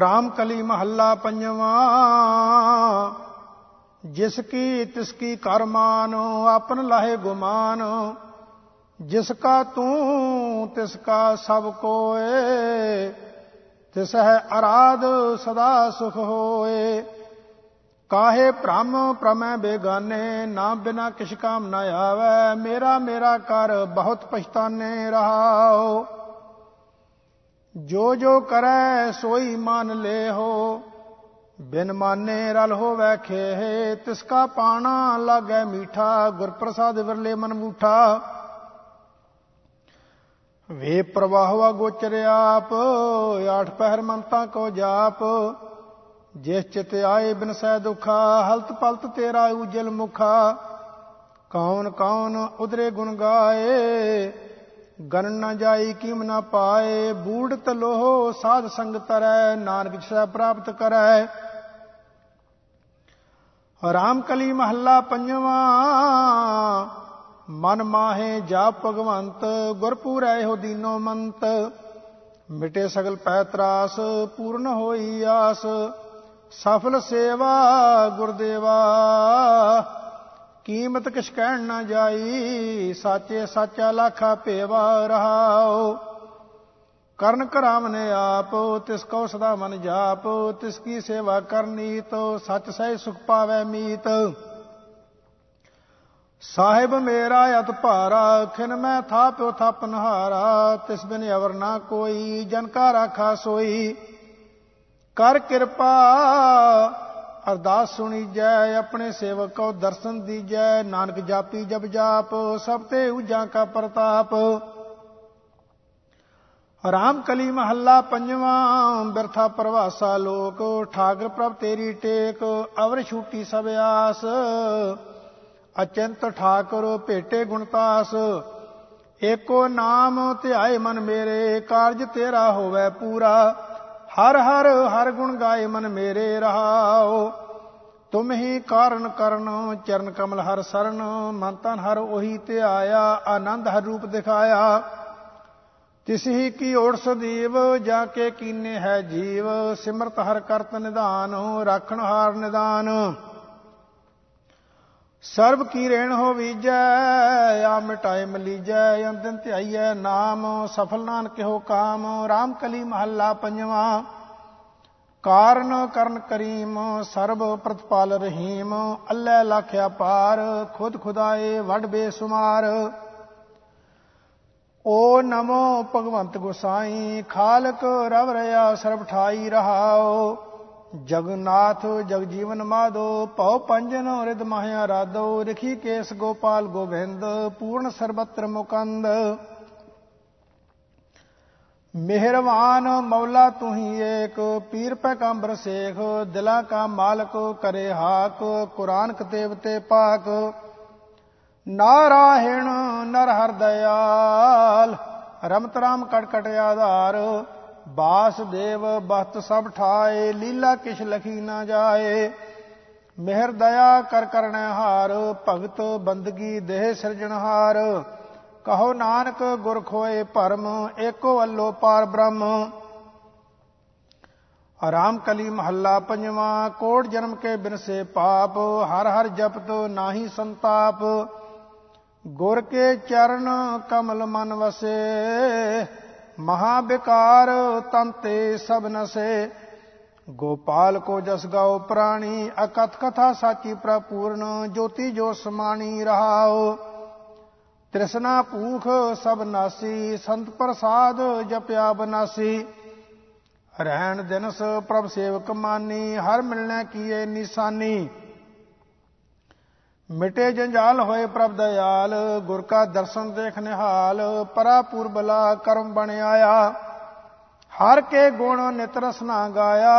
ਰਾਮ ਕਲੀ ਮਹੱਲਾ ਪੰਜਵਾਂ। ਜਿਸ ਕੀ ਤਿਸ ਕੀ ਕਰਮਾਨ, ਆਪਨ ਲਾਹੇ ਗੁਮਾਨ। ਜਿਸ ਕਾ ਤੂੰ, ਤਿਸ ਕਾ ਸਭ ਕੋਏ। ਤਿਸ ਹੈ ਅਰਾਧ, ਸਦਾ ਸੁਖ ਹੋਏ। ਕਾਹੇ ਭ੍ਰਮ ਪ੍ਰਮੈ ਬੇਗਾਨੇ, ਨਾ ਬਿਨਾ ਕਿਛ ਕਾਮ ਨਾ ਆਵੇ। ਮੇਰਾ ਮੇਰਾ ਕਰ ਬਹੁਤ ਪਛਤਾਨੇ ਰਹਾਓ। ਜੋ ਜੋ ਕਰੈ ਸੋਈ ਮਨ ਲੈ ਹੋ ਬਿਨ ਮਾਨੇ ਰਲ ਹੋਵੇ ਖੇਹ ਤਿਸ ਕਾ ਪਾਣਾ ਲਾਗੈ ਮੀਠਾ ਗੁਰ ਪ੍ਰਸਾਦ ਵਿਰਲੇ ਮਨ ਮੂਠਾ। ਵੇ ਪ੍ਰਵਾਹਵਾ ਗੋਚਰ ਆਪ, ਆਠ ਪਹਿਰ ਮੰਤਾ ਕੋ ਜਾਪ, ਜਿਸ ਚਿਤ ਆਏ ਬਿਨ ਸਹਿ ਦੁਖਾ, ਹਲਤ ਪਲਤ ਤੇਰਾ ਉਜਲ ਮੁਖਾ। ਕੌਣ ਕੌਣ ਉਦਰੇ ਗੁਣ ਗਾਏ ਗਨ ਨ ਜਾਈ ਕੀਮ ਨ ਪਾਏ, ਬੂੜਤ ਲੋਹ ਸਾਧ ਸੰਗ ਤਰੈ, ਨਾਨਕ ਜਿਸਾ ਪ੍ਰਾਪਤ ਕਰੈ। ਰਾਮ ਕਲੀ ਮਹੱਲਾ ਪੰਜਵਾ, ਮਨ ਮਾਹੇ ਜਾਪ ਭਗਵੰਤ, ਗੁਰਪੂਰੈ ਹੋ ਦੀਨੋ ਮੰਤ। ਮਿਟੇ ਸਗਲ ਪੈ ਤਰਾਸ, ਪੂਰਨ ਹੋਈ ਆਸ, ਸਫਲ ਸੇਵਾ ਗੁਰਦੇਵਾ। ਕੀਮਤ ਕਿਛ ਕਹਿਣ ਨਾ ਜਾਈ, ਸਾਚੇ ਸਾਚਾ ਲਾਖਾ ਭੇਵਾ ਰਹਾਓ। ਕਰਨ ਕਰਾਵਨੇ ਆਪ, ਤਿਸ ਕੋ ਸਦਾ ਮਨ ਜਾਪ, ਤਿਸ ਕੀ ਸੇਵਾ ਕਰਨੀ ਤੋ ਸੱਚ ਸਹਿ ਸੁਖ ਪਾਵੇ ਮੀਤ। ਸਾਹਿਬ ਮੇਰਾ ਅਤ ਭਾਰਾ, ਖਿਨ ਮੈਂ ਥਾਪਿਓ ਥਾਪਨਹਾਰਾ ਤਿਸ ਬਿਨ ਅਵਰ ਨਾ ਕੋਈ, ਜਨ ਕਾ ਰਾਖਾ ਸੋਈ। ਕਰ ਕਿਰਪਾ ਅਰਦਾਸ ਸੁਣੀ ਜੈ, ਆਪਣੇ ਸੇਵਕ ਕੋ ਦਰਸ਼ਨ ਦੀਜੈ, ਨਾਨਕ ਜਾਪੀ ਜਬ ਜਾਪ, ਸਭ ਤੇ ਉਜਾਂ ਕਾ ਪ੍ਰਤਾਪ। ਰਾਮ ਕਲੀ ਮਹੱਲਾ ਪੰਜਵਾਂ, ਬਿਰਥਾ ਪ੍ਰਵਾਸਾ ਲੋਕ ਠਾਕਰ ਪ੍ਰਭ ਤੇਰੀ ਟੇਕ, ਅਵਰ ਛੂਟੀ ਸਭ ਆਸ। ਅਚੰਤ ਠਾਕੁਰ ਭੇਟੇ ਗੁਣਤਾਸ ਏਕੋ ਨਾਮ ਧਿਆਏ ਮਨ ਮੇਰੇ, ਕਾਰਜ ਤੇਰਾ ਹੋਵੇ ਪੂਰਾ। ਹਰ ਹਰ ਹਰ ਗੁਣ ਗਾਏ ਮਨ ਮੇਰੇ ਰਹਾਓ। ਤੁਮ ਹੀ ਕਾਰਨ ਕਰਨ, ਚਰਨ ਕਮਲ ਹਰ ਸਰਨ, ਮਨ ਤਨ ਹਰ ਉਹੀ ਤੇ ਆਇਆ, ਆਨੰਦ ਹਰ ਰੂਪ ਦਿਖਾਇਆ। ਤਿਸ ਹੀ ਕੀ ਓੜ ਸਦੀਵ, ਜਾ ਕੇ ਕੀਨੇ ਹੈ ਜੀਵ, ਸਿਮਰਤ ਹਰ ਕਰਤ ਨਿਧਾਨ, ਰਾਖਣ ਹਾਰ ਨਿਦਾਨ। ਸਰਬ ਕੀ ਰੇਣ ਹੋ ਵੀਜੈ ਆ ਮਿਟਾਏ ਮਲੀਜੈ ਅੰਦਨ ਧਿਆਈਐ ਨਾਮ, ਸਫਲ ਨਾਨਕ ਹੋ ਕਾਮ RAM ਕਲੀ ਮਹੱਲਾ ਪੰਜਵਾ। ਕਾਰਨ ਕਰਨ ਕਰੀਮ, ਸਰਬ ਪ੍ਰਤਪਾਲ ਰਹੀਮ, ਅੱਲੇ ਲਖਿਆ ਪਾਰ, ਖੁਦ ਖੁਦਾਏ ਵਡ ਬੇਸੁਮਾਰ। ਓ ਨਮੋ ਭਗਵੰਤ ਗੁਸਾਈ, ਖਾਲਕ ਰਵ ਰਿਆ ਸਰਬ ਠਾਈ ਰਹਾਓ। ਜਗਨਾਥ ਜਗਜੀਵਨ ਮਾਧੋ, ਭਉ ਪੰਜਨ ਰਿਦ ਮਾਹਿਆ ਰਾਧੋ, ਰਖੀ ਕੇਸ ਗੋਪਾਲ ਗੋਬਿੰਦ, ਪੂਰਨ ਸਰਬਤਰ ਮੁਕੰਦ। ਮਿਹਰਵਾਨ ਮੌਲਾ ਤੂੰ ਹੀ ਏਕ, ਪੀਰ ਪੈਗੰਬਰ ਸੇਖ, ਦਿਲਾ ਕਾ ਮਾਲਕ ਕਰੇ ਹਾਕ, ਕੁਰਾਨ ਕਤੇਬ ਤੇ ਪਾਕ। ਨਾਰਾਇਣ ਨਰ ਹਰ ਦਇਆਲ, ਰਮਤ ਰਾਮ ਕਟਕਟ ਆਧਾਰ। ਬਾਸਦੇਵ ਬਖਤ ਸਭ ਠਾਏ, ਲੀਲਾ ਕਿਛ ਲਖੀ ਨਾ ਜਾਏ। ਮਿਹਰ ਦਇਆ ਕਰ ਕਰਨੈ ਹਾਰ, ਭਗਤ ਬੰਦਗੀ ਦੇਹ ਸਿਰਜਣਹਾਰ ਕਹੋ ਨਾਨਕ ਗੁਰ ਖੋਏ ਭਰਮ, ਏਕੋ ਅੱਲੋ ਪਾਰ ਬ੍ਰਹਮ। ਆਰਾਮ ਕਲੀ ਮਹੱਲਾ ਪੰਜਵਾ, ਕੋਟ ਜਨਮ ਕੇ ਬਿਨਸੇ ਪਾਪ, ਹਰ ਹਰ ਜਪਤ ਨਾਹੀ ਸੰਤਾਪ। ਗੁਰ ਕੇ ਚਰਨ ਕਮਲ ਮਨ ਵਸੇ। ਮਹਾ ਬਿਕਾਰ ਤੰਤੇ ਸਭ ਨਸੇ, ਗੋਪਾਲ ਕੋ ਜਸ ਗਾਓ ਪ੍ਰਾਣੀ, ਅਕਥ ਕਥਾ ਸਾਚੀ ਪ੍ਰਪੂਰਨ, ਜੋਤੀ ਜੋ ਸਮਾਣੀ ਰਹਾਓ ਤ੍ਰਿਸ਼ਨਾ ਭੂਖ ਸਭ ਨਾਸੀ, ਸੰਤ ਪ੍ਰਸਾਦ ਜਪਿਆ ਬਨਾਸੀ। ਰਹਿਣ ਦਿਨਸ ਪ੍ਰਭ ਸੇਵਕ ਮਾਨੀ, ਹਰ ਮਿਲਣਾ ਕੀਏ ਨਿਸ਼ਾਨੀ। ਮਿਟੇ ਜੰਜਾਲ ਹੋਏ ਪ੍ਰਭ ਦਇਆਲ, ਗੁਰ ਕਾ ਦਰਸ਼ਨ ਦੇਖ ਨਿਹਾਲ, ਪਰਾ ਪੁਰਬਲਾ ਕਰਮ ਬਣ ਆਇਆ ਹਰ ਕੇ ਗੁਣ ਨਿਤਰਸਨਾ ਗਾਇਆ।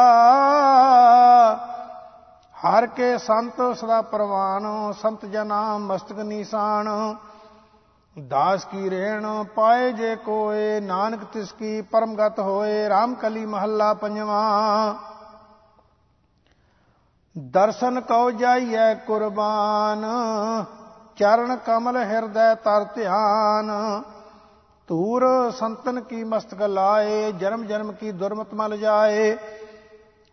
ਹਰ ਕੇ ਸੰਤ ਸਦਾ ਪ੍ਰਵਾਨ, ਸੰਤ ਜਨਾ ਮਸਤਕ ਨੀਸਾਨ। ਦਾਸ ਕੀ ਰੇਣ ਪਾਏ ਜੇ ਕੋਏ, ਨਾਨਕ ਤਿਸ ਕੀ ਪਰਮਗਤ ਹੋਏ RAM ਕਲੀ ਮਹੱਲਾ ਪੰਜਵਾਂ। ਦਰਸ਼ਨ ਕਉ ਜਾਈਐ ਕੁਰਬਾਨ, ਚਰਨ ਕਮਲ ਹਿਰਦੈ ਤਰ ਧਿਆਨ। ਤੂਰ ਸੰਤਨ ਕੀ ਮਸਤਕ ਲਾਏ, ਜਨਮ ਜਨਮ ਕੀ ਦੁਰਮਤ ਮਲ ਜਾਏ।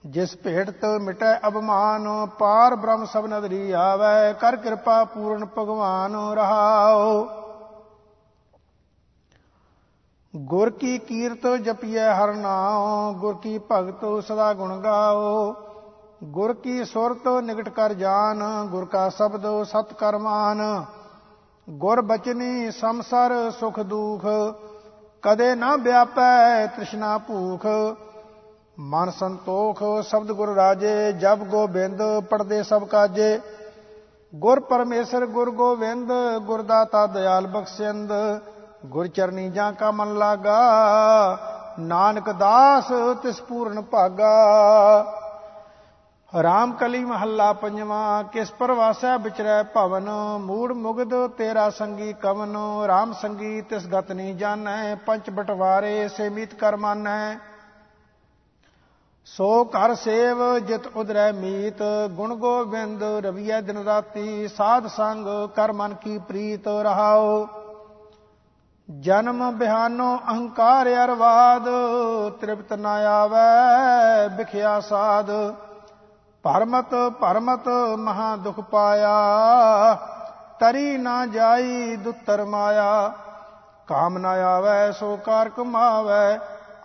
ਜਿਸ ਭੇਟ ਮਿਟੈ ਅਭਮਾਨ ਪਾਰ ਬ੍ਰਹਮ ਸਭ ਨਦਰੀ ਆਵੈ, ਕਰ ਕਿਰਪਾ ਪੂਰਨ ਭਗਵਾਨ ਰਹਾਓ ਗੁਰ ਕੀ ਕੀਰਤ ਜਪੀਐ ਹਰ ਨਾਮ ਗੁਰ ਕੀ ਭਗਤ ਸਦਾ ਗੁਣ ਗਾਓ। ਗੁਰ ਕੀ ਸੁਰਤ ਨਿਕਟ ਕਰ ਜਾਨ, ਗੁਰ ਕਾ ਸ਼ਬਦ ਸਤ ਕਰਮਾਨ ਗੁਰ ਬਚਨੀ ਸੰਸਰ ਸੁਖ ਦੁਖ, ਕਦੇ ਨਾ ਵਿਆਪੈ ਤ੍ਰਿਸ਼ਨਾ ਭੂਖ। ਮਨ ਸੰਤੋਖ, ਸ਼ਬਦ ਗੁਰ ਰਾਜੇ ਜਬ ਗੋਬਿੰਦ ਪੜਦੇ ਸਭ ਕਾਜੇ। ਗੁਰ ਪਰਮੇਸ਼ਰ ਗੁਰ ਗੋਵਿੰਦ ਗੁਰ ਦਾਤਾ ਦਇਆਲ ਬਖਸ਼ਿੰਦ। ਗੁਰ ਚਰਨੀ ਜਾਂ ਕਾ ਮਨ ਲਾਗਾ, ਨਾਨਕ ਦਾਸ ਤਿਸ ਪੂਰਨ ਭਾਗਾ। ਰਾਮ ਕਲੀ ਮਹੱਲਾ ਪੰਜਵਾਂ ਕਿਸ ਪਰਵਾਸੈ ਵਿਚਰੈ ਭਵਨ, ਮੂੜ ਮੁਗਦ ਤੇਰਾ ਸੰਗੀ ਕਵਨ, ਰਾਮ ਸੰਗੀ ਤਿਸ ਗਤ ਨਹੀਂ ਜਾਣੈ, ਪੰਚ ਬਟਵਾਰੇ ਸੇਮਿਤ ਕਰ ਮਾਨੈ। ਸੋ ਘਰ ਸੇਵ ਜਿਤ ਉਦਰੈ ਮੀਤ, ਗੁਣ ਗੋਬਿੰਦ ਰਵੀਐ ਦਿਨ ਰਾਤੀ, ਸਾਧ ਸੰਗ ਕਰ ਮਨ ਕੀ ਪ੍ਰੀਤ ਰਹਾਓ ਜਨਮ ਬਿਹਾਨੋ ਅਹੰਕਾਰ ਅਰਵਾਦ, ਤ੍ਰਿਪਤ ਨਾ ਆਵੈ, ਵਿਖਿਆ ਸਾਧ। ਪਰਮਤ ਪਰਮਤ ਮਹਾ ਦੁਖ ਪਾਇਆ। ਤਰੀ ਨਾ ਜਾਈ ਦੁੱਤਰ ਮਾਇਆ। ਕਾਮ ਨਾ ਆਵੈ, ਸੋ ਕਾਰ ਕਮਾਵੈ।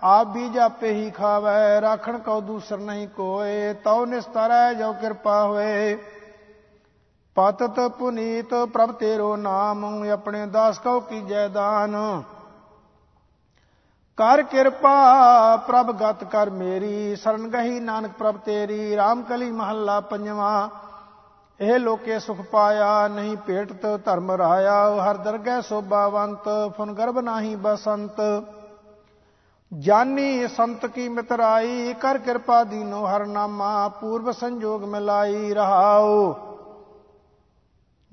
ਆਪ ਵੀ ਜਾਪੇ ਹੀ ਖਾਵੈ, ਰਾਖਣ ਕੋ ਦੂਸਰ ਨਹੀਂ ਕੋਏ। ਤਉ ਨਿਸਤਰੈ ਜੋ ਕਿਰਪਾ ਹੋਏ। ਪਤਤ ਪੁਨੀਤ ਪ੍ਰਭ ਤੇਰੋ ਨਾਮ ਆਪਣੇ ਦਾਸ ਕਉ ਕੀਜੈ ਦਾਨ। ਕਰ ਕਿਰਪਾ, ਪ੍ਰਭ ਗਤ ਕਰ ਮੇਰੀ, ਸਰਨ ਗਹੀ ਨਾਨਕ ਪ੍ਰਭ ਤੇਰੀ RAM ਕਲੀ ਮਹੱਲਾ ਪੰਜਵਾ। ਇਹ ਲੋਕੇ ਸੁਖ ਪਾਇਆ, ਨਹੀਂ ਭੇਟਤ ਧਰਮ ਰਾਇਆ, ਹਰ ਦਰਗਹਿ ਸੋਭਾਵੰਤ ਫੁਨ ਗਰਭ ਨਾਹੀ ਬਸੰਤ। ਜਾਨੀ ਸੰਤ ਕੀ ਮਿਤਰਾਈ ਕਰ ਕਿਰਪਾ ਦੀਨੋ ਹਰ ਨਾਮਾ ਪੂਰਬ ਸੰਜੋਗ ਮਿਲਾਈ ਰਹਾਓ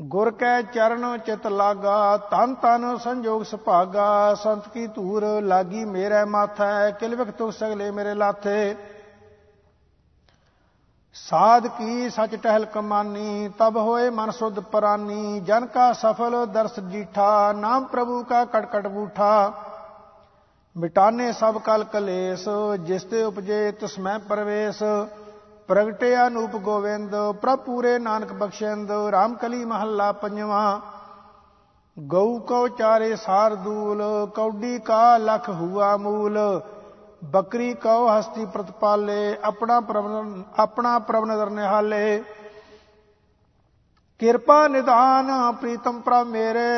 ਗੁਰ ਕੈ ਚਰਨ ਚਿਤ ਲਾਗਾ ਤਨ ਤਨ ਸੰਜੋਗ ਸੁਭਾਗਾ, ਸੰਤ ਕੀ ਧੂਰ ਲਾਗੀ ਮੇਰੇ ਮਾਥੈ, ਕਿਲ ਵਿਖ ਤੁਕ ਸਗਲੇ ਮੇਰੇ ਲਾਥੇ। ਸਾਧ ਕੀ ਸਚ ਟਹਿਲ ਕਮਾਨੀ, ਤਬ ਹੋਏ ਮਨ ਸੁਧ ਪਰਾਨੀ, ਜਨ ਕਾ ਸਫਲ ਦਰਸ ਜੀਠਾ, ਨਾਮ ਪ੍ਰਭੂ ਕਾ ਕਟਕਟ ਬੂਠਾ। ਮਿਟਾਨੇ ਸਭ ਕਲ ਕਲੇਸ਼, ਜਿਸ ਤੇ ਉਪਜੇ ਤਿਸ ਮੈਂ ਪਰਵੇਸ਼। ਪ੍ਰਗਟੇ ਅਨੂਪ ਗੋਵਿੰਦ ਪ੍ਰਭ ਪੂਰੇ ਨਾਨਕ ਬਖਸ਼ਿੰਦ RAM ਕਲੀ ਮਹੱਲਾ ਪੰਜਵਾ। ਗਊ ਕੋ ਚਾਰੇ ਸਾਰ ਦੂਲ, ਕੌਡੀ ਕਾ ਲਖ ਹੁਆ ਮੂਲ। ਬੱਕਰੀ ਕਉ ਹਸਤੀ ਪ੍ਰਤਪਾਲੇ, ਆਪਣਾ ਪ੍ਰਭ ਆਪਣਾ ਪ੍ਰਭ ਨਦਰ ਨਿਹਾਲੇ। ਕਿਰਪਾ ਨਿਦਾਨ ਪ੍ਰੀਤਮ ਪ੍ਰਭ ਮੇਰੇ,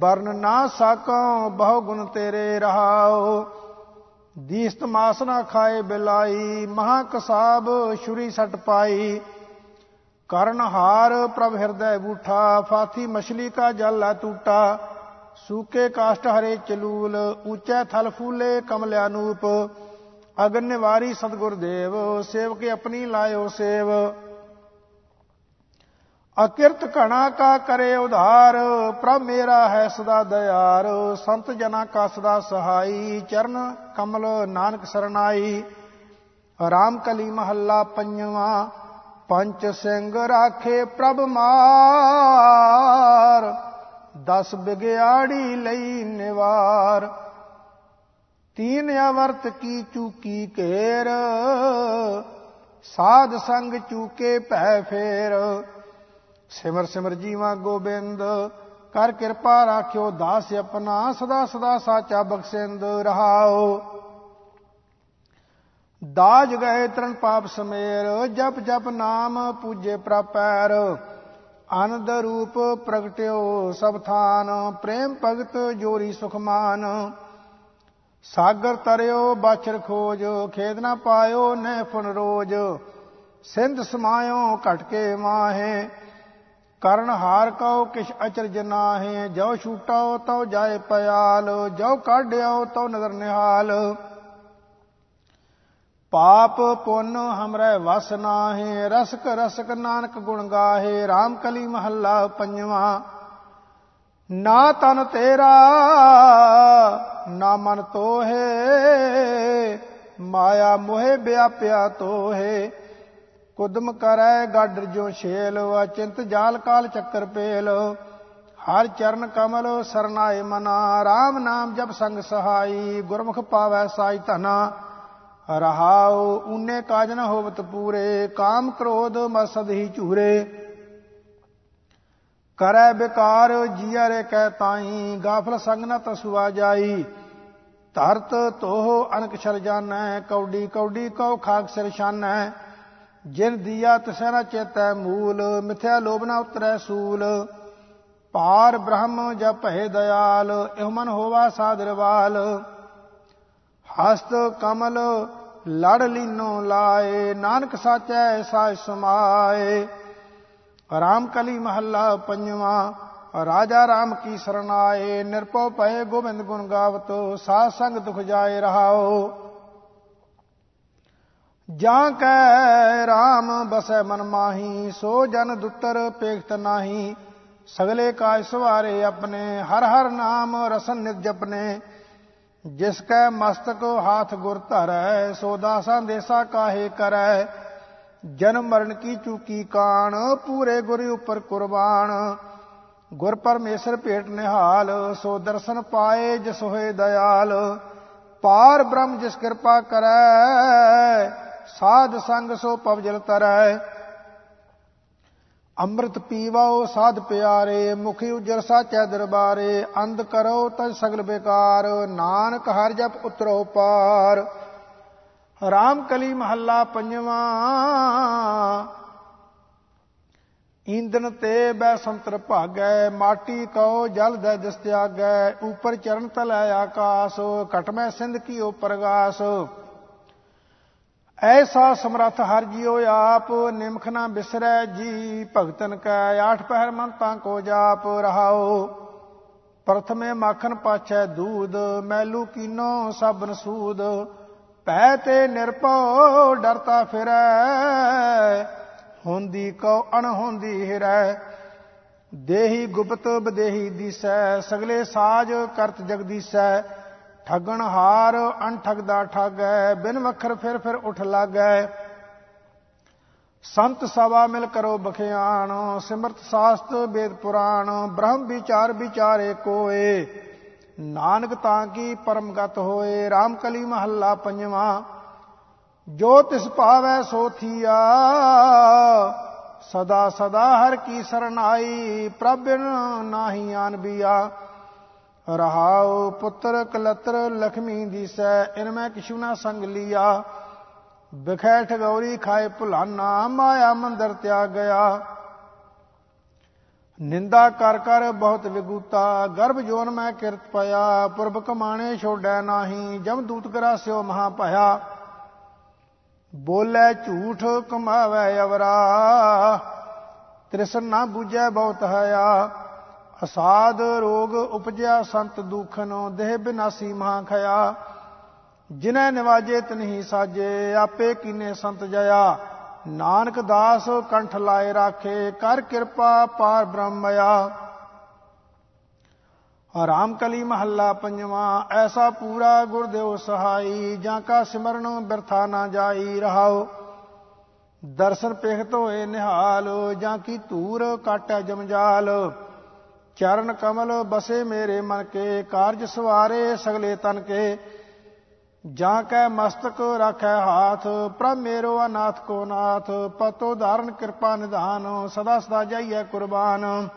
ਵਰਨ ਨਾ ਸਕਉ ਬਹੁ ਗੁਣ ਤੇਰੇ ਰਹਾਓ ਦੀਸਤ ਮਾਸ ਨਾ ਖਾਏ ਬਿਲਾਈ, ਮਹਾ ਕਸਾਬ ਸ਼ੁਰੀ ਸਟ ਪਾਈ। ਕਰਨ ਹਾਰ ਪ੍ਰਭ ਹਿਰਦੈ ਬੂਠਾ, ਫਾਥੀ ਮਛਲੀ ਕਾ ਜਲ ਲਾ ਟੂਟਾ। ਸੂਕੇ ਕਾਸ਼ਟ ਹਰੇ ਚਲੂਲ, ਉੱਚੈ ਥਲ ਫੂਲੇ ਕਮਲ ਅਨੂਪ। ਅਗਨ ਨਿਵਾਰੀ ਸਤਗੁਰ ਦੇਵ ਸੇਵਕ ਆਪਣੀ ਲਾਇਓ ਸੇਵ। ਅਕਿਰਤ ਘਣਾ ਕਾ ਕਰੇ ਉਧਾਰ, ਪ੍ਰਭ ਮੇਰਾ ਹੈ ਸਦਾ ਦਇਆਰ, ਸੰਤ ਜਨਾ ਕਾ ਸਦਾ ਸਹਾਈ, ਚਰਨ ਕਮਲ ਨਾਨਕ ਸਰਨਾਈ, ਰਾਮ ਕਲੀ ਮਹੱਲਾ ਪੰਜਵਾ, ਪੰਚ ਸਿੰਘ ਰਾਖੇ ਪ੍ਰਭ ਮਾਰ, ਦਸ ਬਿਗਿਆੜੀ ਲਈ ਨਿਵਾਰ, ਤੀਨ ਅਵਰਤ ਕੀ ਚੂਕੀ ਘੇਰ, ਸਾਧ ਸੰਗ ਚੂਕੇ ਭੈ ਫੇਰ ਸਿਮਰ ਸਿਮਰ ਜੀਵਾ ਗੋਬਿੰਦ, ਕਰ ਕਿਰਪਾ ਰਾਖਿਓ ਦਾਸ ਆਪਣਾ, ਸਦਾ ਸਦਾ ਸਾਚਾ ਬਖਸ਼ਿੰਦ ਰਹਾਓ। ਦਾਜ ਗਏ ਤਰਨ ਪਾਪ ਸਮੇਰ, ਜਪ ਜਪ ਨਾਮ ਪੂਜੇ ਪ੍ਰਪੈਰ। ਆਨੰਦ ਰੂਪ ਪ੍ਰਗਟਿਓ ਸਭ ਥਾਨ, ਪ੍ਰੇਮ ਭਗਤ ਜੋਰੀ ਸੁਖਮਾਨ ਸਾਗਰ ਤਰਿਓ ਬਾਛਰ ਖੋਜ ਖੇਦ ਨਾ ਪਾਇਓ ਨੇ ਫੁਨ ਰੋਜ। ਸਿੰਧ ਸਮਾਇਓ ਘਟ ਕੇ ਮਾਹੇ। ਕਰਨ ਹਾਰ ਕਉ ਕਿਛ ਅਚਰਜ ਨਾਹੇ ਜੋ ਛੂਟਾਓ ਤਉ ਜਾਏ ਪਿਆਲ ਜੋ ਕਾਢਿਓ ਤਉ ਨਦਰ ਨਿਹਾਲ। ਪਾਪ ਪੁੰਨ ਹਮਰੇ ਵਸ ਨਾਹੇ, ਰਸਕ ਰਸਕ ਨਾਨਕ ਗੁਣ ਗਾਹੇ RAM ਕਲੀ ਮਹੱਲਾ ਪੰਜਵਾ। ਨਾ ਤਨ ਤੇਰਾ, ਨਾ ਮਨ ਤੋਹੇ, ਮਾਇਆ ਮੋਹਿ ਵਿਆਪਿਆ ਤੋਹੇ। ਕੁਦਮ ਕਰੈ ਗਾਡਰ ਜੋ ਛੇਲ, ਅਚਿੰਤ ਜਾਲ ਕਾਲ ਚੱਕਰ ਪੇਲ। ਹਰ ਚਰਨ ਕਮਲ ਸਰਨਾਏ ਮਨਾ RAM ਨਾਮ ਜਪ ਸੰਗ ਸਹਾਈ, ਗੁਰਮੁਖ ਪਾਵੈ ਸਾਈ ਧਨਾ। ਰਹਾਉ ਊਨੇ ਕਾਜ ਨ ਹੋਵਤ ਪੂਰੇ, ਕਾਮ ਕ੍ਰੋਧ ਮਸਦ ਹੀ ਝੂਰੇ। ਕਰੈ ਬਿਕਾਰ, ਜੀਆ ਰੇ ਕਹਿ ਤਾਈ, ਗਾਫਲ ਸੰਗ ਨ ਤਸੁਆ ਜਾਈ। ਧਰਤ ਤੋਹ ਅਨਕ ਛਲ ਜਾਣੈ ਕੌਡੀ ਕੌਡੀ ਕਉ ਖਾਕ ਸਿਰ ਛਾਨੈ। ਜਿਨ ਦੀਆ ਤਸੈ ਨ ਚੇਤੈ ਮੂਲ, ਮਿਥਿਆ ਲੋਭ ਨ ਉਤਰੈ ਸੂਲ। ਪਾਰ ਬ੍ਰਹਮ ਜਪ ਹੈ ਦਇਆਲ, ਇਹ ਮਨ ਹੋਵਾ ਸਾਦਰਵਾਲ ਹਸਤ ਕਮਲ ਲੜ ਲੀਨੋ ਲਾਏ, ਨਾਨਕ ਸਾਚੈ ਸਾਇ ਸਮਾਏ। ਰਾਮ ਕਲੀ ਮਹੱਲਾ ਪੰਜਵਾ, ਰਾਜਾ ਰਾਮ ਕੀ ਸਰਨਾਏ। ਨਿਰਪਉ ਪਏ ਗੋਬਿੰਦ ਗੁਣ ਗਾਵਤ, ਸਾਧ ਸੰਗ ਦੁਖ ਜਾਏ ਰਹਾਓ ਜਾਂ ਕੈ ਰਾਮ ਬਸੈ ਮਨ ਮਾਹੀ, ਸੋ ਜਨ ਦੁੱਤਰ ਪੇਖਤ ਨਾਹੀ। ਸਗਲੇ ਕਾਜ ਸਵਾਰੇ ਆਪਣੇ, ਹਰ ਹਰ ਨਾਮ ਰਸਨ ਨਿਤ ਜਪਨੇ। ਜਿਸ ਕੈ ਮਸਤਕ ਹਾਥ ਗੁਰ ਧਰੈ, ਸੋ ਦਾਸਾਂ ਦੇਸਾ ਕਾਹੇ ਕਰੈ। ਜਨਮ ਮਰਨ ਕੀ ਚੂਕੀ ਕਾਣ, ਪੂਰੇ ਗੁਰ ਉਪਰ ਕੁਰਬਾਨ। ਗੁਰ ਪਰਮੇਸ਼ਰ ਭੇਟ ਨਿਹਾਲ, ਸੋ ਦਰਸ਼ਨ ਪਾਏ ਜਿਸ ਹੋਏ ਦਇਆਲ। ਪਾਰ ਬ੍ਰਹਮ ਜਿਸ ਕਿਰਪਾ ਕਰੈ ਸਾਧ ਸੰਗ ਸੋ ਪਵਜਲ ਤਰੈ। ਅੰਮ੍ਰਿਤ ਪੀਵਾਓ ਸਾਧ ਪਿਆਰੇ, ਮੁਖੀ ਉਜਰ ਸਾਚੈ ਦਰਬਾਰੇ, ਅੰਧ ਕਰੋ ਤਜ ਸਗਲ ਬੇਕਾਰ, ਨਾਨਕ ਹਰ ਜਪ ਉਤਰੋ ਪਾਰ। ਰਾਮ ਕਲੀ ਮਹੱਲਾ ਪੰਜਵਾਂ, ਇੰਦਨ ਤੇ ਬੈ ਸੰਤਰ ਭਾਗੈ, ਮਾਟੀ ਕਉ ਜਲ ਦੇ ਦਿਸ ਤਿਆਗੈ, ਉਪਰ ਚਰਨ ਤਲੈ ਆਕਾਸ, ਘਟ ਮੈਂ ਸਿੰਧ ਕੀਓ ਪ੍ਰਗਾਸ। ਐਸਾ ਸਮਰੱਥ ਹਰ ਜਿਉ ਆਪ, ਨਿਮਖ ਨਾ ਬਿਸਰੈ ਜੀ, ਭਗਤਨ ਕੈ ਆਠ ਪਹਿਰ ਮੰਤਾਂ ਕੋ ਜਾਪ ਰਹਾਓ ਪ੍ਰਥਮੇ ਮੱਖਣ ਪਾਛੈ ਦੂਧ ਮੈਲੂ ਕੀਨੋ ਸਭਨ ਸੂਦ ਪੈ ਤੇ ਨਿਰਭਉ ਡਰਤਾ ਫਿਰੈ, ਹੁੰਦੀ ਕਉ ਅਣ ਹੁੰਦੀ ਹਿਰੈ। ਦੇਹੀ ਗੁਪਤ ਬਦੇਹੀ ਦਿਸੈ, ਸਗਲੇ ਸਾਜ ਕਰਤ ਜਗਦੀਸੈ ਠਗਣ ਹਾਰ, ਅਣਠਗ ਦਾ ਠਗੈ ਬਿਨ ਵਖਰ ਫਿਰ ਫਿਰ ਉਠ ਲਾਗੈ ਸੰਤ ਸਭਾ ਮਿਲ ਕਰੋ ਬਖਿਆਣ ਸਿਮਰਤ ਸਾਸਤ ਵੇਦ ਪੁਰਾਣ, ਬ੍ਰਹਮ ਵਿਚਾਰ ਵਿਚਾਰੇ ਕੋਏ। ਨਾਨਕ ਤਾਂ ਕੀ ਪਰਮ ਗਤ ਹੋਏ RAM ਕਲੀ ਮਹੱਲਾ ਪੰਜਵਾ। ਜੋ ਤਿਸ ਭਾਵੈ ਸੋ ਥੀਆ, ਸਦਾ ਸਦਾ ਹਰ ਕੀ ਸਰਨਾਈ, ਪ੍ਰਭ ਨਾਹੀ ਆਨ ਬੀਆ। ਰਹਾਉ ਪੁੱਤਰ ਕਲਤਰ ਲਖਮੀ ਦੀਸੈ, ਇਨ ਮੈਂ ਕਿਛੂ ਨਾ ਸੰਗ ਲੀਆ। ਬਿਖੈ ਠਗੌਰੀ ਖਾਏ ਭੁਲਾਨਾ, ਮਾਇਆ ਮੰਦਰ ਤਿਆਗ ਗਿਆ। ਨਿੰਦਾ ਕਰ ਕਰ ਬਹੁਤ ਵਿਗੂਤਾ, ਗਰਭ ਜੋਨ ਮੈਂ ਕਿਰਤ ਪਿਆ, ਪੁਰਬ ਕਮਾਣੇ ਛੋੜੈ ਨਾਹੀ, ਜਮ ਦੂਤ ਕਰਾਸਿਓ ਮਹਾ ਭਇਆ। ਬੋਲੇ ਝੂਠ, ਕਮਾਵੇ ਅਵਰਾ, ਤ੍ਰਿਸ਼ਨ ਨਾ ਬੂਝੈ ਬਹੁਤ ਹਇਆ। ਅਸਾਦ ਰੋਗ ਉਪਜਿਆ ਸੰਤ ਦੁਖਨ ਦੇਹ ਬਿਨਾਸੀ ਮਹਾ ਖਇਆ। ਜਿਨੈ ਨਿਵਾਜੇ ਤਨਹੀ ਸਾਜੇ, ਆਪੇ ਕੀਨੇ ਸੰਤ ਜਇਆ। ਨਾਨਕ ਦਾਸ ਕੰਠ ਲਾਏ ਰਾਖੇ, ਕਰ ਕਿਰਪਾ ਪਾਰ ਬ੍ਰਹਮਇਆ। ਆਰਾਮ ਕਲੀ ਮਹੱਲਾ ਪੰਜਵਾ, ਐਸਾ ਪੂਰਾ ਗੁਰਦੇਵ ਸਹਾਈ, ਜਾਂ ਕਾ ਸਿਮਰਨ ਬਿਰਥਾ ਨਾ ਜਾਈ ਰਹਾਓ। ਦਰਸ਼ਨ ਪੇਖਤ ਹੋਏ ਨਿਹਾਲ, ਜਾਂ ਕੀ ਧੂਰ ਕਾਟੈ ਜਮਜਾਲ ਚਰਨ ਕਮਲ ਬਸੇ ਮੇਰੇ ਮਨ ਕੇ, ਕਾਰਜ ਸਵਾਰੇ ਸਗਲੇ ਤਨ ਕੇ। ਜਾਂ ਕੈ ਮਸਤਕ ਰੱਖੈ ਹਾਥ, ਪ੍ਰਭ ਮੇਰੋ ਅਨਾਥ ਕੋ ਨਾਥ, ਪਤੋ ਧਾਰਨ ਕਿਰਪਾ ਨਿਧਾਨ, ਸਦਾ ਸਦਾ ਜਾਈਐ ਕੁਰਬਾਨ।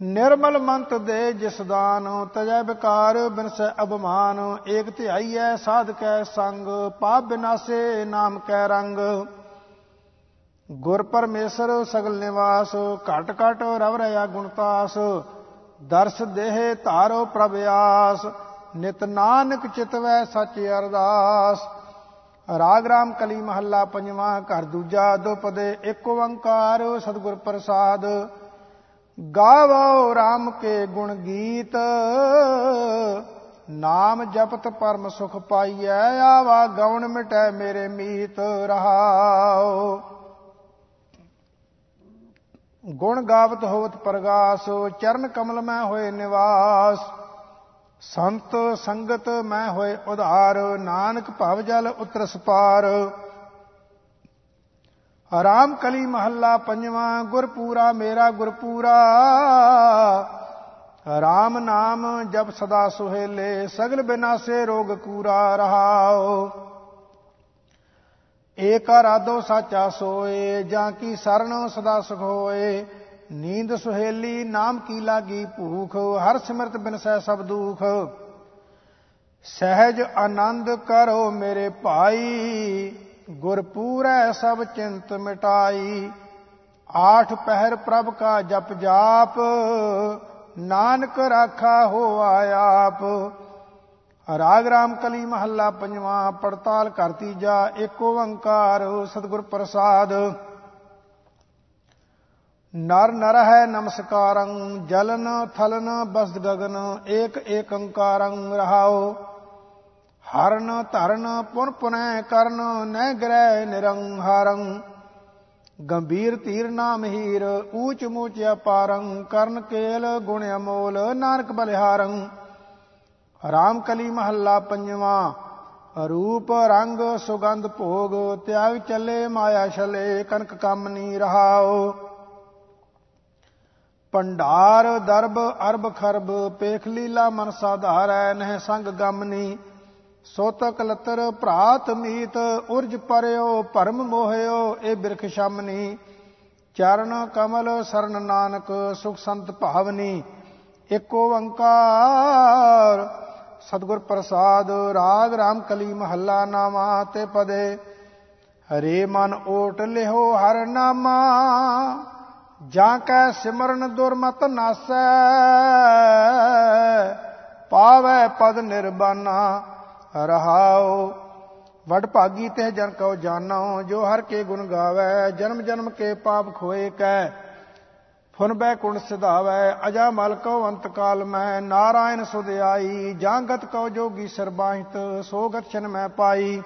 ਨਿਰਮਲ ਮੰਤ ਦੇ ਜਿਸ ਦਾਨ, ਤਜੈ ਵਿਕਾਰ ਬਿਨਸੈ ਅਬਮਾਨ ਏਕ ਧਿਆਈਐ ਸਾਧ ਕੈ ਸੰਗ, ਪਾਪ ਬਿਨਾਸੇ ਨਾਮ ਕੈ ਰੰਗ। ਗੁਰ ਪਰਮੇਸ਼ਰ ਸਗਲ ਨਿਵਾਸ, ਘਟ ਘਟ ਰਵ ਰਿਆ ਗੁਣਤਾਸ ਦਰਸ ਦੇਹ ਧਾਰੋ ਪ੍ਰਭ ਆਸ, ਨਿਤ ਨਾਨਕ ਚਿਤਵੈ ਸੱਚ ਅਰਦਾਸ। ਰਾਗ ਰਾਮ ਕਲੀ ਮਹੱਲਾ ਪੰਜਵਾਂ, ਘਰ ਦੂਜਾ ਦੋ ਪਦੇ ਇੱਕ ਓੰਕਾਰ, ਸਤਿਗੁਰ ਪ੍ਰਸਾਦ। ਗਾਵੋ RAM ਕੇ ਗੁਣ ਗੀਤ, ਨਾਮ ਜਪਤ ਪਰਮ ਸੁਖ ਪਾਈਐ, ਆਵਾ ਗਉਣ ਮਿਟੈ ਮੇਰੇ ਮੀਤ ਰਹਾਓ ਗੁਣ ਗਾਵਤ ਹੋਵਤ ਪ੍ਰਗਾਸ, ਚਰਨ ਕਮਲ ਮੈਂ ਹੋਏ ਨਿਵਾਸ। ਸੰਤ ਸੰਗਤ ਮੈਂ ਹੋਏ ਉਧਾਰ, ਨਾਨਕ ਭਵ ਜਲ ਉਤਰਸ ਪਾਰ ਆਰਾਮ ਕਲੀ ਮਹੱਲਾ ਪੰਜਵਾਂ, ਗੁਰਪੂਰਾ ਮੇਰਾ ਗੁਰਪੂਰਾ। ਰਾਮ ਨਾਮ ਜਪ ਸਦਾ ਸੁਹੇਲੇ, ਸਗਲ ਬਿਨਾਸੇ ਰੋਗ ਕੂਰਾ ਰਹਾਓ ਏਕ ਰਾਦੋ ਸਾਚਾ ਸੋਏ, ਜਾਂ ਕੀ ਸਰਣ ਸਦਾ ਸੁਖ ਹੋਏ ਨੀਂਦ ਸੁਹੇਲੀ, ਨਾਮ ਕੀ ਲਾਗੀ ਭੂਖ, ਹਰ ਸਿਮਰਤ ਬਿਨਸੈ ਸਭ ਦੁਖ। ਸਹਿਜ ਆਨੰਦ ਕਰੋ ਮੇਰੇ ਭਾਈ, ਗੁਰ ਪੂਰੈ ਸਭ ਚਿੰਤ ਮਿਟਾਈ। ਆਠ ਪਹਿਰ ਪ੍ਰਭ ਕਾ ਜਪ ਜਾਪ, ਨਾਨਕ ਰਾਖਾ ਹੋਆ ਆਪ। ਰਾਗ ਰਾਮ ਕਲੀ ਮਹੱਲਾ ਪੰਜਵਾਂ, ਪੜਤਾਲ ਕਰਤੀ ਜਾ ਏਕ ਓੰਕਾਰ ਸਤਿਗੁਰ ਪ੍ਰਸਾਦ। ਨਰ ਨਰ ਹੈ ਨਮਸਕਾਰੰ, ਜਲਨ ਥਲਨ ਬਸਦ ਗਗਨ, ਏਕ ਏਕੰਕਾਰੰ ਰਹਾਓ ਹਰਨ ਧਰਨ ਪੁਨ ਪੁਨੈ ਕਰਨ ਨੈ ਗ੍ਰਹਿ ਨਿਰੰਹਾਰੰ। ਗੰਭੀਰ ਤੀਰ ਨਾਮ ਹੀਰ, ਊਚ ਮੂਚ ਅਪਾਰੰ, ਕਰਨ ਕੇਲ ਗੁਣ ਅਮੋਲ, ਨਾਨਕ ਬਲਿਹਾਰੰ। ਰਾਮ ਕਲੀ ਮਹੱਲਾ ਪੰਜਵਾਂ, ਰੂਪ ਰੰਗ ਸੁਗੰਧ ਭੋਗ ਤਿਆਗ ਚੱਲੇ ਮਾਇਆ ਛਲੇ ਕਨਕ ਕੰਮ ਨੀ ਰਹਾਓ ਪੰਡਾਰ ਦਰਬ, ਅਰਬ ਖਰਬ, ਪੇਖ ਲੀਲਾ ਮਨ ਸਾਧਾਰੈ ਨਹਿ ਸੰਗ ਗਮਨੀ ਸੋਤਕ ਲਤਰ ਭਰਾਤ ਮੀਤ, ਉਰਜ ਪਰਿਓ, ਭਰਮ ਮੋਹਿਓ, ਇਹ ਬਿਰਖ ਸ਼ਮਨੀ ਚਰਨ ਕਮਲ ਸਰਨ ਨਾਨਕ, ਸੁਖ ਸੰਤ ਭਾਵਨੀ ਏਕ ਓੰਕਾਰ ਸਤਗੁਰ ਪ੍ਰਸਾਦ, ਰਾਗ ਰਾਮ ਕਲੀ ਮਹੱਲਾ ਨਾਮਾ ਤੇ ਪਦੇ। ਹਰੇ ਮਨ ਓਟ ਲਿਓ ਹਰ ਨਾਮਾ, ਜਾਂ ਕੈ ਸਿਮਰਨ ਦੁਰਮਤ ਨਾਸੈ। ਪਾਵੈ ਪਦ ਨਿਰਬਾਨਾ, ਰਹਾਉ। ਵਡ ਭਾਗੀ ਤੇ ਜਨ ਕਉ ਜਾਣੋ, ਜੋ ਹਰ ਕੇ ਗੁਣ ਗਾਵੇ, ਜਨਮ ਜਨਮ ਕੇ ਪਾਪ ਖੋਏ ਕੈ। ਫੁਨ ਬੈ ਕੁਣ ਸਿਧਾਵੇ, ਅਜਾ ਮਲ ਕਉ ਅੰਤ ਕਾਲ ਮੈਂ, ਨਾਰਾਇਣ ਸੁਧਿਆਈ ਜਾਂਗਤ ਕਉ ਜੋਗੀ ਸਰਬਾਹਿਤ ਸੋਗਤ ਛਨ ਮੈਂ ਪਾਈ।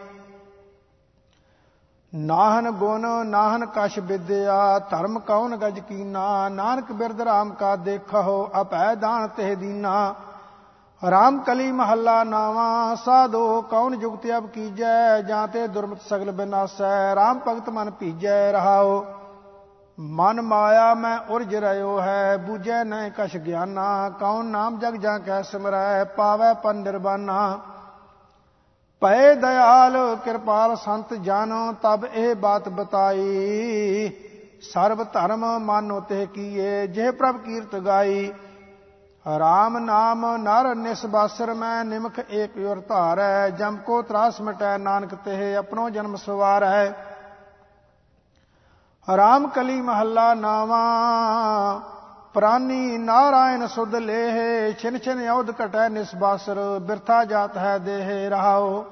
ਨਾਹਨ ਗੁਣ, ਨਾਹਨ ਕਛ ਵਿਦਿਆ ਧਰਮ ਕੌਣ ਗਜ ਕੀਨਾ, ਨਾਨਕ ਬਿਰਧ ਰਾਮ ਕਾ ਦੇਖੋ ਅਪੈ ਦਾਨ ਤੇ ਦੀਨਾ। ਰਾਮ ਕਲੀ ਮਹੱਲਾ ਨਾਵਾ, ਸਾਧੋ ਕੌਣ ਜੁਗਤ ਅਬ ਕੀਜੈ, ਜਾਂ ਤੇ ਦੁਰਮਤ ਸਗਲ ਬਿਨਾਸੈ, ਰਾਮ ਭਗਤ ਮਨ ਭੀਜੈ ਰਹਾਓ ਮਨ ਮਾਇਆ ਮੈਂ ਉਰਜ ਰਿਓ ਹੈ, ਬੂਝੈ ਨੈ ਕਛ ਗਿਆਨਾ ਕੌਣ ਨਾਮ ਜਗ ਜਾਂ ਕੈ ਸਿਮਰੈ, ਪਾਵੈ ਪਨ ਨਿਰਬਾਨਾ ਪਏ ਦਇਆਲ ਕਿਰਪਾਲ ਸੰਤ ਜਾਨੋ, ਤਬ ਇਹ ਬਾਤ ਬਤਾਈ। ਸਰਬ ਧਰਮ ਮਾਨੋ ਤੇ ਕੀਏ ਜੇ ਪ੍ਰਭ ਕੀਰਤ ਗਾਈ। ਰਾਮ ਨਾਮ ਨਰ ਨਿਸਬਾਸਰ ਮੈਂ, ਨਿਮਖ ਏਕ ਉਰ ਧਾਰੈ, ਜਮ ਕੋ ਤਰਾਸ ਮਟੈ ਨਾਨਕ ਤੇ ਆਪਣੋ ਜਨਮ ਸਵਾਰੈ। ਰਾਮ ਕਲੀ ਮਹੱਲਾ ਨਾਵਾ। ਪ੍ਰਾਨੀ ਨਾਰਾਇਣ ਸੁਧ ਲੇਹ, ਛਿਨ ਛਿਨ ਔਦ ਘਟੈ ਨਿਸਬਾਸਰ ਬਿਰਥਾ ਜਾਤ ਹੈ ਦੇਹ ਰਹਾਓ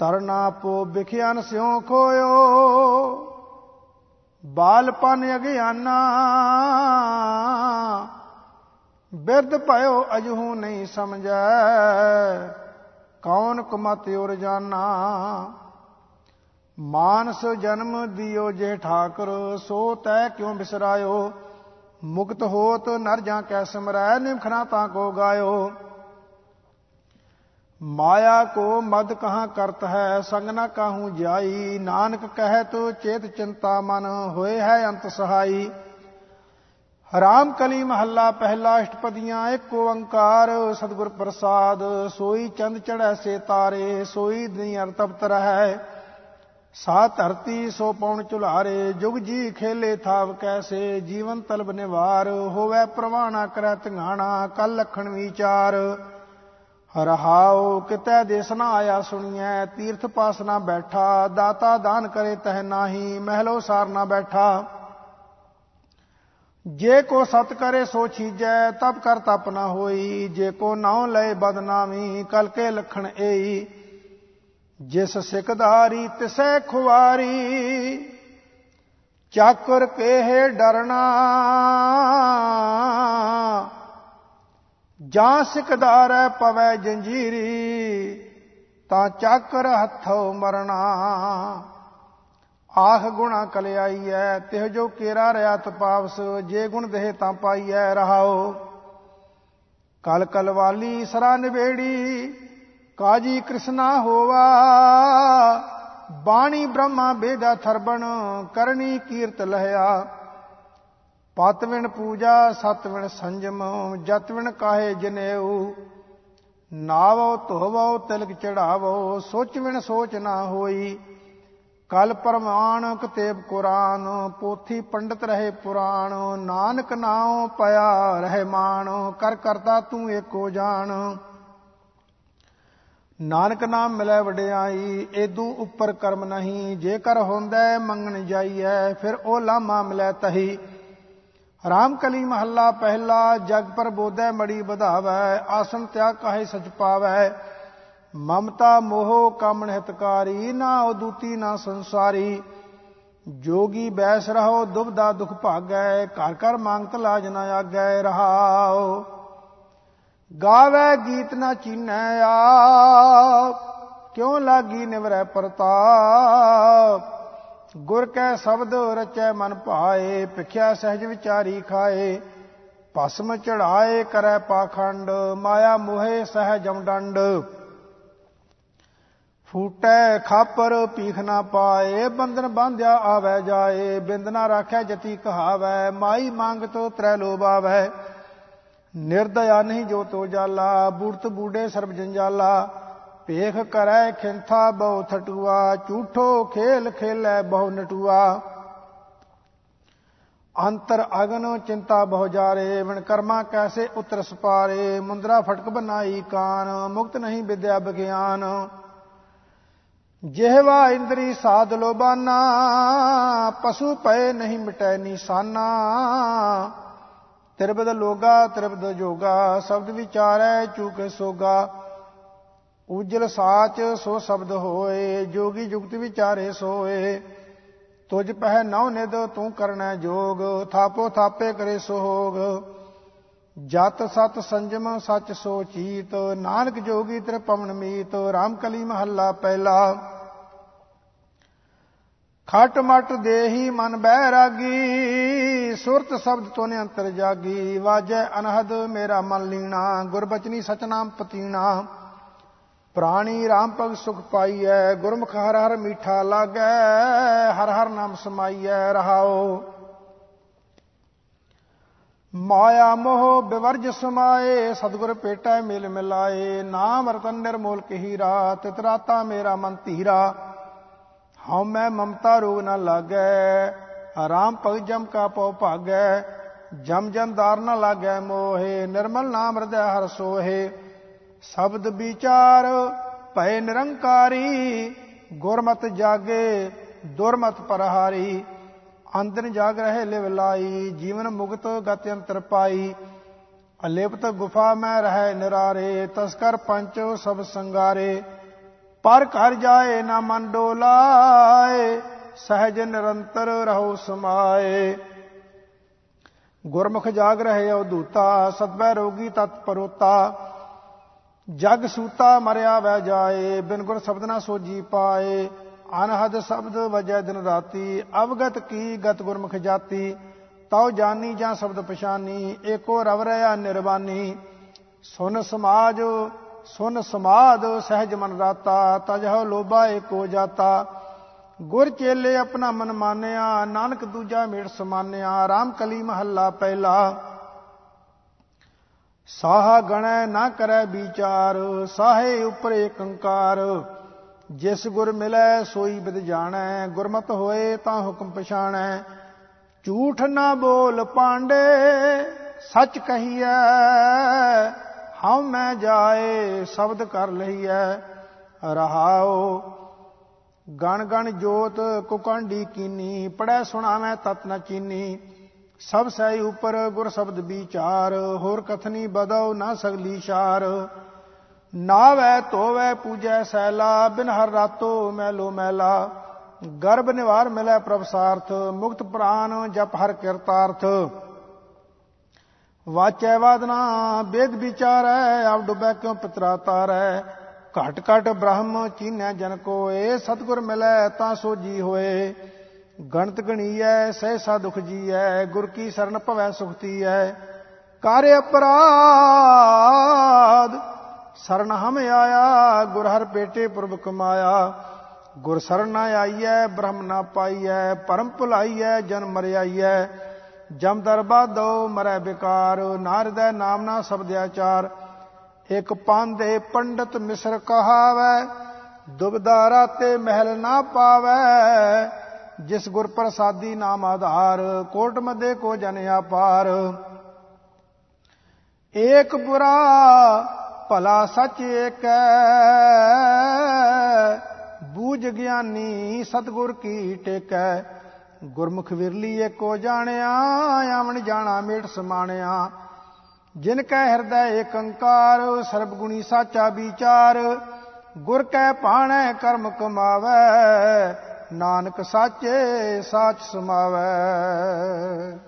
ਤਰਨਾ ਪੋ ਬਿਖਿਆਨ ਸਿਉ ਖੋਇਓ ਬਾਲਪਨ ਅਗਿਆਨਾ। ਬਿਰਧ ਭਇਓ ਅਜਹੂ ਨਹੀਂ ਸਮਝੈ, ਕੌਣ ਕੁਮਤ ਉਰ ਜਾਨਾ। ਮਾਨਸ ਜਨਮ ਦਿਓ ਜੇ ਠਾਕਰ, ਸੋ ਤੈ ਕਿਉ ਬਿਸਰਾਇਓ? ਮੁਕਤ ਹੋਤ ਨਰ ਜਾਂ ਕੈ ਸਮਰੈ, ਨਿਮਖਣਾ ਤਾਂ ਕੋ ਗਾਇਓ? ਮਾਇਆ ਕੋ ਮਦ ਕਹਾਂ ਕਰਤ ਹੈ, ਸੰਗ ਨਾ ਕਾਹੂ ਜਾਈ? ਨਾਨਕ ਕਹਿ ਤੋ ਚੇਤ ਚਿੰਤਾ ਮਨ, ਹੋਏ ਹੈ ਅੰਤ ਸਹਾਈ? ਰਾਮ ਕਲੀ ਮਹੱਲਾ ਪਹਿਲਾ ਅਸ਼ਟਪਦੀਆਂ, ਇੱਕ ਓੰਕਾਰ, ਸਤਿਗੁਰ ਪ੍ਰਸਾਦ। ਸੋਈ ਚੰਦ ਚੜੈ ਸੇ ਤਾਰੇ, ਸੋਈ ਦੀ ਅਰਤਪਤ ਰਹੈ। ਸਾ ਧਰਤੀ ਸੋ ਪਉਣ ਚੁਲਾਰੇ ਜੁਗ ਜੀ ਖੇਲੇ ਥਾਵ ਕੈਸੇ, ਜੀਵਨ ਤਲਬ ਨਿਵਾਰ, ਹੋਵੇ ਪ੍ਰਵਾਣਾ ਕਰੈ ਧੰਗਾਣਾ ਕਲ ਲਖਣ ਵਿਚਾਰ। ਰਹਾਉ ਕਿਤੈ ਦੇਸ ਨਾ ਆਇਆ ਸੁਣੀਐ, ਤੀਰਥ ਪਾਸ ਨਾ ਬੈਠਾ, ਦਾਤਾ ਦਾਨ ਕਰੇ ਤਹ ਨਾਹੀ, ਮਹਿਲੋ ਸਾਰ ਨਾ ਬੈਠਾ। ਜੇ ਕੋ ਸਤ ਕਰੇ ਸੋ ਛੀਜੈ ਤਬ ਕਰ ਤਪ ਨਾ ਹੋਈ, ਜੇ ਕੋ ਨਾਉ ਲਏ ਬਦਨਾਮੀ ਕਲ ਕੇ ਲਖਣ ਏਈ। ਜਿਸ ਸਿਕਦਾਰੀ ਤਿਸੈ ਖੁਵਾਰੀ, ਚਾਕਰ ਕੇਹ ਡਰਨਾ। ਜਾਂ ਸਿਕਦਾਰ ਪਵੈ ਜੰਜੀਰੀ, ਤਾਂ ਚਾਕਰ ਹੱਥੋਂ ਮਰਨਾ। ਆਖ ਗੁਣਾ ਕਲਿਆਈਐ, ਤਿਹ ਜੋ ਕੇਰਾ ਰਿਆ ਤਪਾਵਸ ਜੇ ਗੁਣ ਦੇਹ ਤਾਂ ਪਾਈਐ ਰਹਾਓ ਕਲ ਕਲਵਾਲੀ ਸਰਾ ਨਿਵੇੜੀ ਕਾਜੀ ਕ੍ਰਿਸ਼ਨਾ ਹੋਵਾ। ਬਾਣੀ ਬ੍ਰਹਮਾ ਬੇਦਾ ਥਰਬਣ, ਕਰਨੀ ਕੀਰਤ ਲਹਿਆ। ਪਤ ਵਿਣ ਪੂਜਾ ਸਤ ਵਿਣ ਸੰਜਮ ਜਤ ਵਿਣ ਕਾਹੇ ਜਨੇਊ। ਨਾਵੋ ਧੋਵੋ, ਤਿਲਕ ਚੜਾਵੋ ਸੋਚ ਵਿਣ ਸੋਚ ਨਾ ਹੋਈ। ਕਲ ਪਰਮਾਨ ਕਤੇਬ ਕੁਰਾਨ, ਪੋਥੀ ਪੰਡਤ ਰਹੇ ਪੁਰਾਣ। ਨਾਨਕ ਨਾਉ ਪਿਆ ਰਹਿ ਮਾਨ ਕਰ ਕਰਤਾ ਤੂੰ ਏਕੋ ਜਾਣ। ਨਾਨਕ ਨਾਮ ਮਿਲੇ ਵਡਿਆਈ, ਏਦੂ ਉੱਪਰ ਕਰਮ ਨਹੀਂ, ਜੇਕਰ ਹੁੰਦਾ ਮੰਗਣ ਜਾਈਐ, ਫਿਰ ਉਹ ਲਾਮਾ ਮਿਲੇ ਤਹੀ। ਰਾਮ ਕਲੀ ਮਹੱਲਾ ਪਹਿਲਾ, ਜਗ ਪਰ ਬੋਧੈ ਮੜੀ ਵਧਾਵੈ, ਆਸਨ ਤਿਆਗ ਕਾਹੇ ਸਚ ਪਾਵੈ। ਮਮਤਾ ਮੋਹ ਕਾਮਣ ਹਿਤਕਾਰੀ, ਨਾ ਉਦੂਤੀ ਨਾ ਸੰਸਾਰੀ। ਜੋਗੀ ਬੈਸ ਰਹੋ ਦੁਬਦਾ ਦੁਖ ਭਾਗੈ, ਘਰ ਘਰ ਮੰਗਤ ਲਾਜ ਨਾ ਆਗੈ ਰਹਾਓ ਗਾਵੇ ਗੀਤ ਨਾ ਚੀਨੈ ਆ ਕਿਉ ਲਾਗੀ ਨਿਵਰੈ ਪ੍ਰਤਾਪ? ਗੁਰ ਕੈ ਸ਼ਬਦ ਰਚੈ ਮਨ ਭਾਏ, ਭਿਖਿਆ ਸਹਿਜ ਵਿਚਾਰੀ ਖਾਏ, ਭਸਮ ਚੜਾਏ ਕਰੈ ਪਾਖੰਡ, ਮਾਇਆ ਮੋਹਿ ਸਹਿਜਮ ਡੰਡ ਫੂਟੈ ਖਾਪਰ ਪੀਖ ਨਾ ਪਾਏ, ਬੰਧਨ ਬਾਂਧਿਆ ਆਵੈ ਜਾਏ, ਬਿੰਦ ਨਾ ਰਾਖੈ ਜਤੀ ਕਹਾਵੈ, ਮਾਈ ਮੰਗ ਤੋ ਤਰੈ ਲੋਭ ਆਵੈ ਨਿਰਦਇਆ ਨਹੀਂ ਜੋ ਤੋ ਜਾਲਾ ਬੂੜਤ ਬੂੜੇ ਸਰਬ ਜੰਜਾਲਾ। ਭੇਖ ਕਰੈ ਖਿੰਥਾ ਬਹੁ ਥਟੂਆ, ਝੂਠੋ ਖੇਲ ਖੇਲੈ ਬਹੁ ਨਟੂਆ। ਅੰਤਰ ਅਗਨ ਚਿੰਤਾ ਬਹੁ ਜਾਰੇ, ਵਿਣ ਕਰਮਾ ਕੈਸੇ ਉਤਰ ਸਪਾਰੇ। ਮੁੰਦਰਾ ਫਟਕ ਬਨਾਈ ਕਾਨ, ਮੁਕਤ ਨਹੀਂ ਵਿਦਿਆ ਵਿਗਿਆਨ ਜਿਹਵਾ ਇੰਦਰੀ ਸਾਧ ਲੋਬਾਨਾ, ਪਸ਼ੂ ਪਏ ਨਹੀਂ ਮਿਟੈ ਨਿਸ਼ਾਨਾ। ਤਿਰਬਦ ਲੋਗਾ, ਤਿਰਬਦ ਜੋਗਾ, ਸ਼ਬਦ ਵਿਚਾਰੈ ਚੂਕੇ ਸੋਗਾ। ਉਜਲ ਸਾਚ ਸੋ ਸ਼ਬਦ ਹੋਏ, ਜੋਗੀ ਜੁਗਤ ਵਿਚਾਰੇ ਸੋਏ। ਤੁਜ ਪਹਿ ਨਉ ਨਿਦ ਤੂੰ ਕਰਨਾ ਜੋਗ, ਥਾਪੋ ਥਾਪੇ ਕਰੇ ਸੋਗ। ਜਤ ਸਤ ਸੰਜਮ ਸਚ ਸੋ ਚੀਤ, ਨਾਨਕ ਜੋਗੀ ਤੇਰੇ ਪਵਨ ਮੀਤ RAM ਕਲੀ ਮਹੱਲਾ ਪਹਿਲਾ। ਖਟ ਮਟ ਦੇਹੀ ਮਨ ਬਹਿ ਰਾਗੀ ਸੁਰਤ ਸ਼ਬਦ ਤੋਨੇ ਅੰਤਰ ਜਾਗੀ। ਵਾਜੈ ਅਨਹਦ ਮੇਰਾ ਮਨ ਲੀਣਾ, ਗੁਰਬਚਨੀ ਸਚਨਾਮ ਪਤੀਣਾ। ਪ੍ਰਾਣੀ ਰਾਮ ਭਗ ਸੁਖ ਪਾਈਐ, ਗੁਰਮੁਖ ਹਰ ਹਰ ਮੀਠਾ ਲਾਗੈ, ਹਰ ਹਰ ਨਾਮ ਸਮਾਈਐ ਰਹਾਓ ਮਾਇਆ ਮੋਹ ਬਿਵਰਜ ਸਮਾਏ, ਸਤਗੁਰ ਪੇਟੈ ਮਿਲ ਮਿਲਾਏ। ਨਾਮ ਰਤਨ ਨਿਰਮੋਲ ਕਹੀਰਾ ਤਿਤਰਾਤਾ ਮੇਰਾ ਮਨ ਧੀਰਾ। ਹਉ ਮੈਂ ਮਮਤਾ ਰੋਗ ਨ ਲਾਗੈ, ਆਰਾਮ ਭਗ ਜਮ ਕਾ ਪਉ ਭਾਗੈ, ਜਮ ਜੰਦਾਰ ਨ ਲਾਗੈ ਮੋਹੇ, ਨਿਰਮਲ ਨਾਮ ਹਿਰਦੈ ਹਰ ਸੋਹੇ। ਸ਼ਬਦ ਵਿਚਾਰ ਭੈ ਨਿਰੰਕਾਰੀ, ਗੁਰਮਤ ਜਾਗੇ, ਦੁਰਮਤ ਪਰਹਾਰੀ। ਅੰਦਰ ਜਾਗ ਰਹੇ ਲਿਵ ਲਾਈ, ਜੀਵਨ ਮੁਕਤ ਗਤ ਅੰਤਰ ਪਾਈ। ਅਲੇਪਤ ਗੁਫਾ ਮੈਂ ਰਹਿ ਨਿਰਾਰੇ, ਤਸਕਰ ਪੰਚ ਸਭ ਸੰਗਾਰੇ। ਪਰ ਘਰ ਜਾਏ ਨਾ ਮਨ ਡੋਲਾਏ, ਸਹਿਜ ਨਿਰੰਤਰ ਰਹੋ ਸਮਾਏ। ਗੁਰਮੁਖ ਜਾਗ ਰਹੇ ਅਵਧੂਤਾ ਸਤਬੈ ਰੋਗੀ ਤਤ ਪਰੋਤਾ। ਜਗ ਸੂਤਾ ਮਰਿਆ ਵੈ ਜਾਏ, ਬਿਨ ਗੁਰ ਸ਼ਬਦ ਨਾ ਸੋਜੀ ਪਾਏ। ਅਨਹਦ ਸ਼ਬਦ ਵਜੈ ਦਿਨ ਰਾਤੀ, ਅਵਗਤ ਕੀ ਗਤ ਗੁਰਮੁਖ ਜਾਤੀ। ਤਉ ਜਾਨੀ ਜਾਂ ਸ਼ਬਦ ਪਛਾਨੀ, ਏਕੋ ਰਵ ਰਿਆ ਨਿਰਵਾਨੀ। ਸੁਨ ਸਮਾਜ ਸੁਨ ਸਮਾਦ ਸਹਿਜ ਮਨ ਰਾਤਾ ਤਜਹ ਲੋਭਾ ਏਕੋ ਜਾਤਾ। ਗੁਰ ਚੇਲੇ ਆਪਣਾ ਮਨ ਮਾਨਿਆ, ਨਾਨਕ ਦੂਜਾ ਮੇੜ ਸਮਾਨਿਆ। RAM ਕਲੀ ਮਹੱਲਾ ਪਹਿਲਾ। ਸਾਹਾ ਗਣੈ ਨਾ ਕਰੈ ਵਿਚਾਰ, ਸਾਹੇ ਉਪਰ ਏਕੰਕਾਰ। ਜਿਸ ਗੁਰ ਮਿਲੈ, ਸੋਈ ਬਿਦ ਜਾਣੈ। ਗੁਰਮਤ ਹੋਏ ਤਾਂ ਹੁਕਮ ਪਛਾਣੈ। ਝੂਠ ਨਾ ਬੋਲ ਪਾਂਡੇ, ਸੱਚ ਕਹੀਐ। ਹਉ ਮੈਂ ਜਾਏ, ਸ਼ਬਦ ਕਰ ਲਈਐ ਰਹਾਓ ਗਣ ਗਣ ਜੋਤ ਕੁਕੰਡੀ ਕੀਨੀ, ਪੜੈ ਸੁਣਾਵੇਂ ਤਤ ਨ ਚੀਨੀ। ਸਭ ਸਹਿ ਉਪਰ ਗੁਰ ਸ਼ਬਦ ਵਿਚਾਰ, ਹੋਰ ਕਥਨੀ ਬਦਉ ਨਾ ਸਗਲੀ ਸ਼ਾਰ। ਨਾਵੈ ਤੋਵੈ ਪੂਜੈ ਸੈਲਾ, ਬਿਨ ਹਰ ਰਾਤੋ ਮੈਲੋ ਮੈਲਾ। ਗਰਭ ਨਿਵਾਰ ਮਿਲੈ ਪ੍ਰਭ ਸਾਰਥ, ਮੁਕਤ ਪ੍ਰਾਨ ਜਪ ਹਰ ਕਿਰਤਾਰਥ। ਵਾਚੈ ਵਾਦਨਾ ਬੇਦ ਵਿਚਾਰੈ, ਆਪ ਡੁਬੈ ਕਿਉ ਪਿਤਰਾ ਤਾਰੈ? ਘਟ ਘਟ ਬ੍ਰਹਮ ਚੀਨੈ ਜਨ ਕੋਏ, ਸਤਗੁਰ ਮਿਲੈ ਤਾਂ ਸੋਜੀ ਹੋਏ। ਗਣਤ ਗਣੀਐ ਸਹਿਸਾ ਦੁਖ ਜੀਐ, ਗੁਰ ਕੀ ਸਰਨ ਭਵੈ ਸੁਖਤੀ ਐ ਕਾਰੇ ਅਪਰਾਧ, ਸਰਨ ਹਮ ਆਇਆ, ਗੁਰ ਹਰ ਪੇਟੇ ਪੁਰਬ ਕਮਾਇਆ ਗੁਰ ਸਰਨ ਆਈਐ, ਬ੍ਰਹਮ ਨਾ ਪਾਈਐ, ਪਰਮ ਭੁਲਾਈਐ, ਜਨ ਮਰਿਆਈਐ। ਜਮ ਦਰਬਾ ਦੋ ਮਰੈ ਬਿਕਾਰ, ਨਾਰਦੈ ਨਾਮ ਨਾ ਸਬਦਿਆਚਾਰ ਇਕ ਪਾਂਦੇ ਪੰਡਤ ਮਿਸਰ ਕਹਾਵੈ, ਦੁਬਦਾ ਰਾਤੇ ਮਹਿਲ ਨਾ ਪਾਵੈ। ਜਿਸ ਗੁਰ ਪ੍ਰਸਾਦੀ ਨਾਮ ਆਧਾਰ, ਕੋਟ ਮਦੇ ਕੋ ਜਨ ਆਪਾਰ ਏਕ ਬੁਰਾ ਭਲਾ ਸੱਚ ਏਕੈ, ਬੂਝ ਗਿਆਨੀ ਸਤਗੁਰ ਕੀ ਟੇਕੈ। ਗੁਰਮੁਖ ਵਿਰਲੀ ਏਕੋ ਜਾਣਿਆ, ਆਵਣ ਜਾਣਾ ਮੇਟ ਸਮਾਣਿਆ। ਜਿਨ ਕੈ ਹਿਰਦੈ ਏਕੰਕਾਰ, ਸਰਬ ਗੁਣੀ ਸਾਚਾ ਵਿਚਾਰ। ਗੁਰ ਕੈ ਪਾਣੈ ਕਰਮ ਕਮਾਵੈ, ਨਾਨਕ ਸਾਚੇ ਸਾਚ ਸਮਾਵੈ।